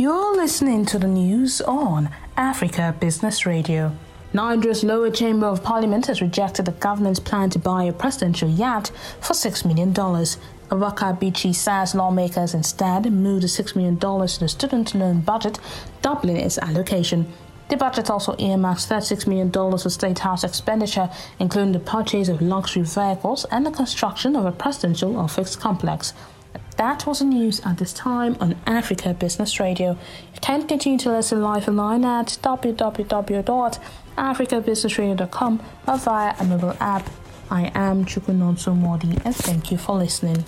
You're listening to the news on Africa Business Radio. Nigeria's lower chamber of parliament has rejected the government's plan to buy a presidential yacht for $6 million. Abubakar Bichi says lawmakers instead moved the $6 million to the student loan budget, doubling its allocation. The budget also earmarks $36 million for State House expenditure, including the purchase of luxury vehicles and the construction of a presidential office complex. That was the news at this time on Africa Business Radio. You can continue to listen live online at www.africabusinessradio.com or via a mobile app. I am Chukunonso Modi and thank you for listening.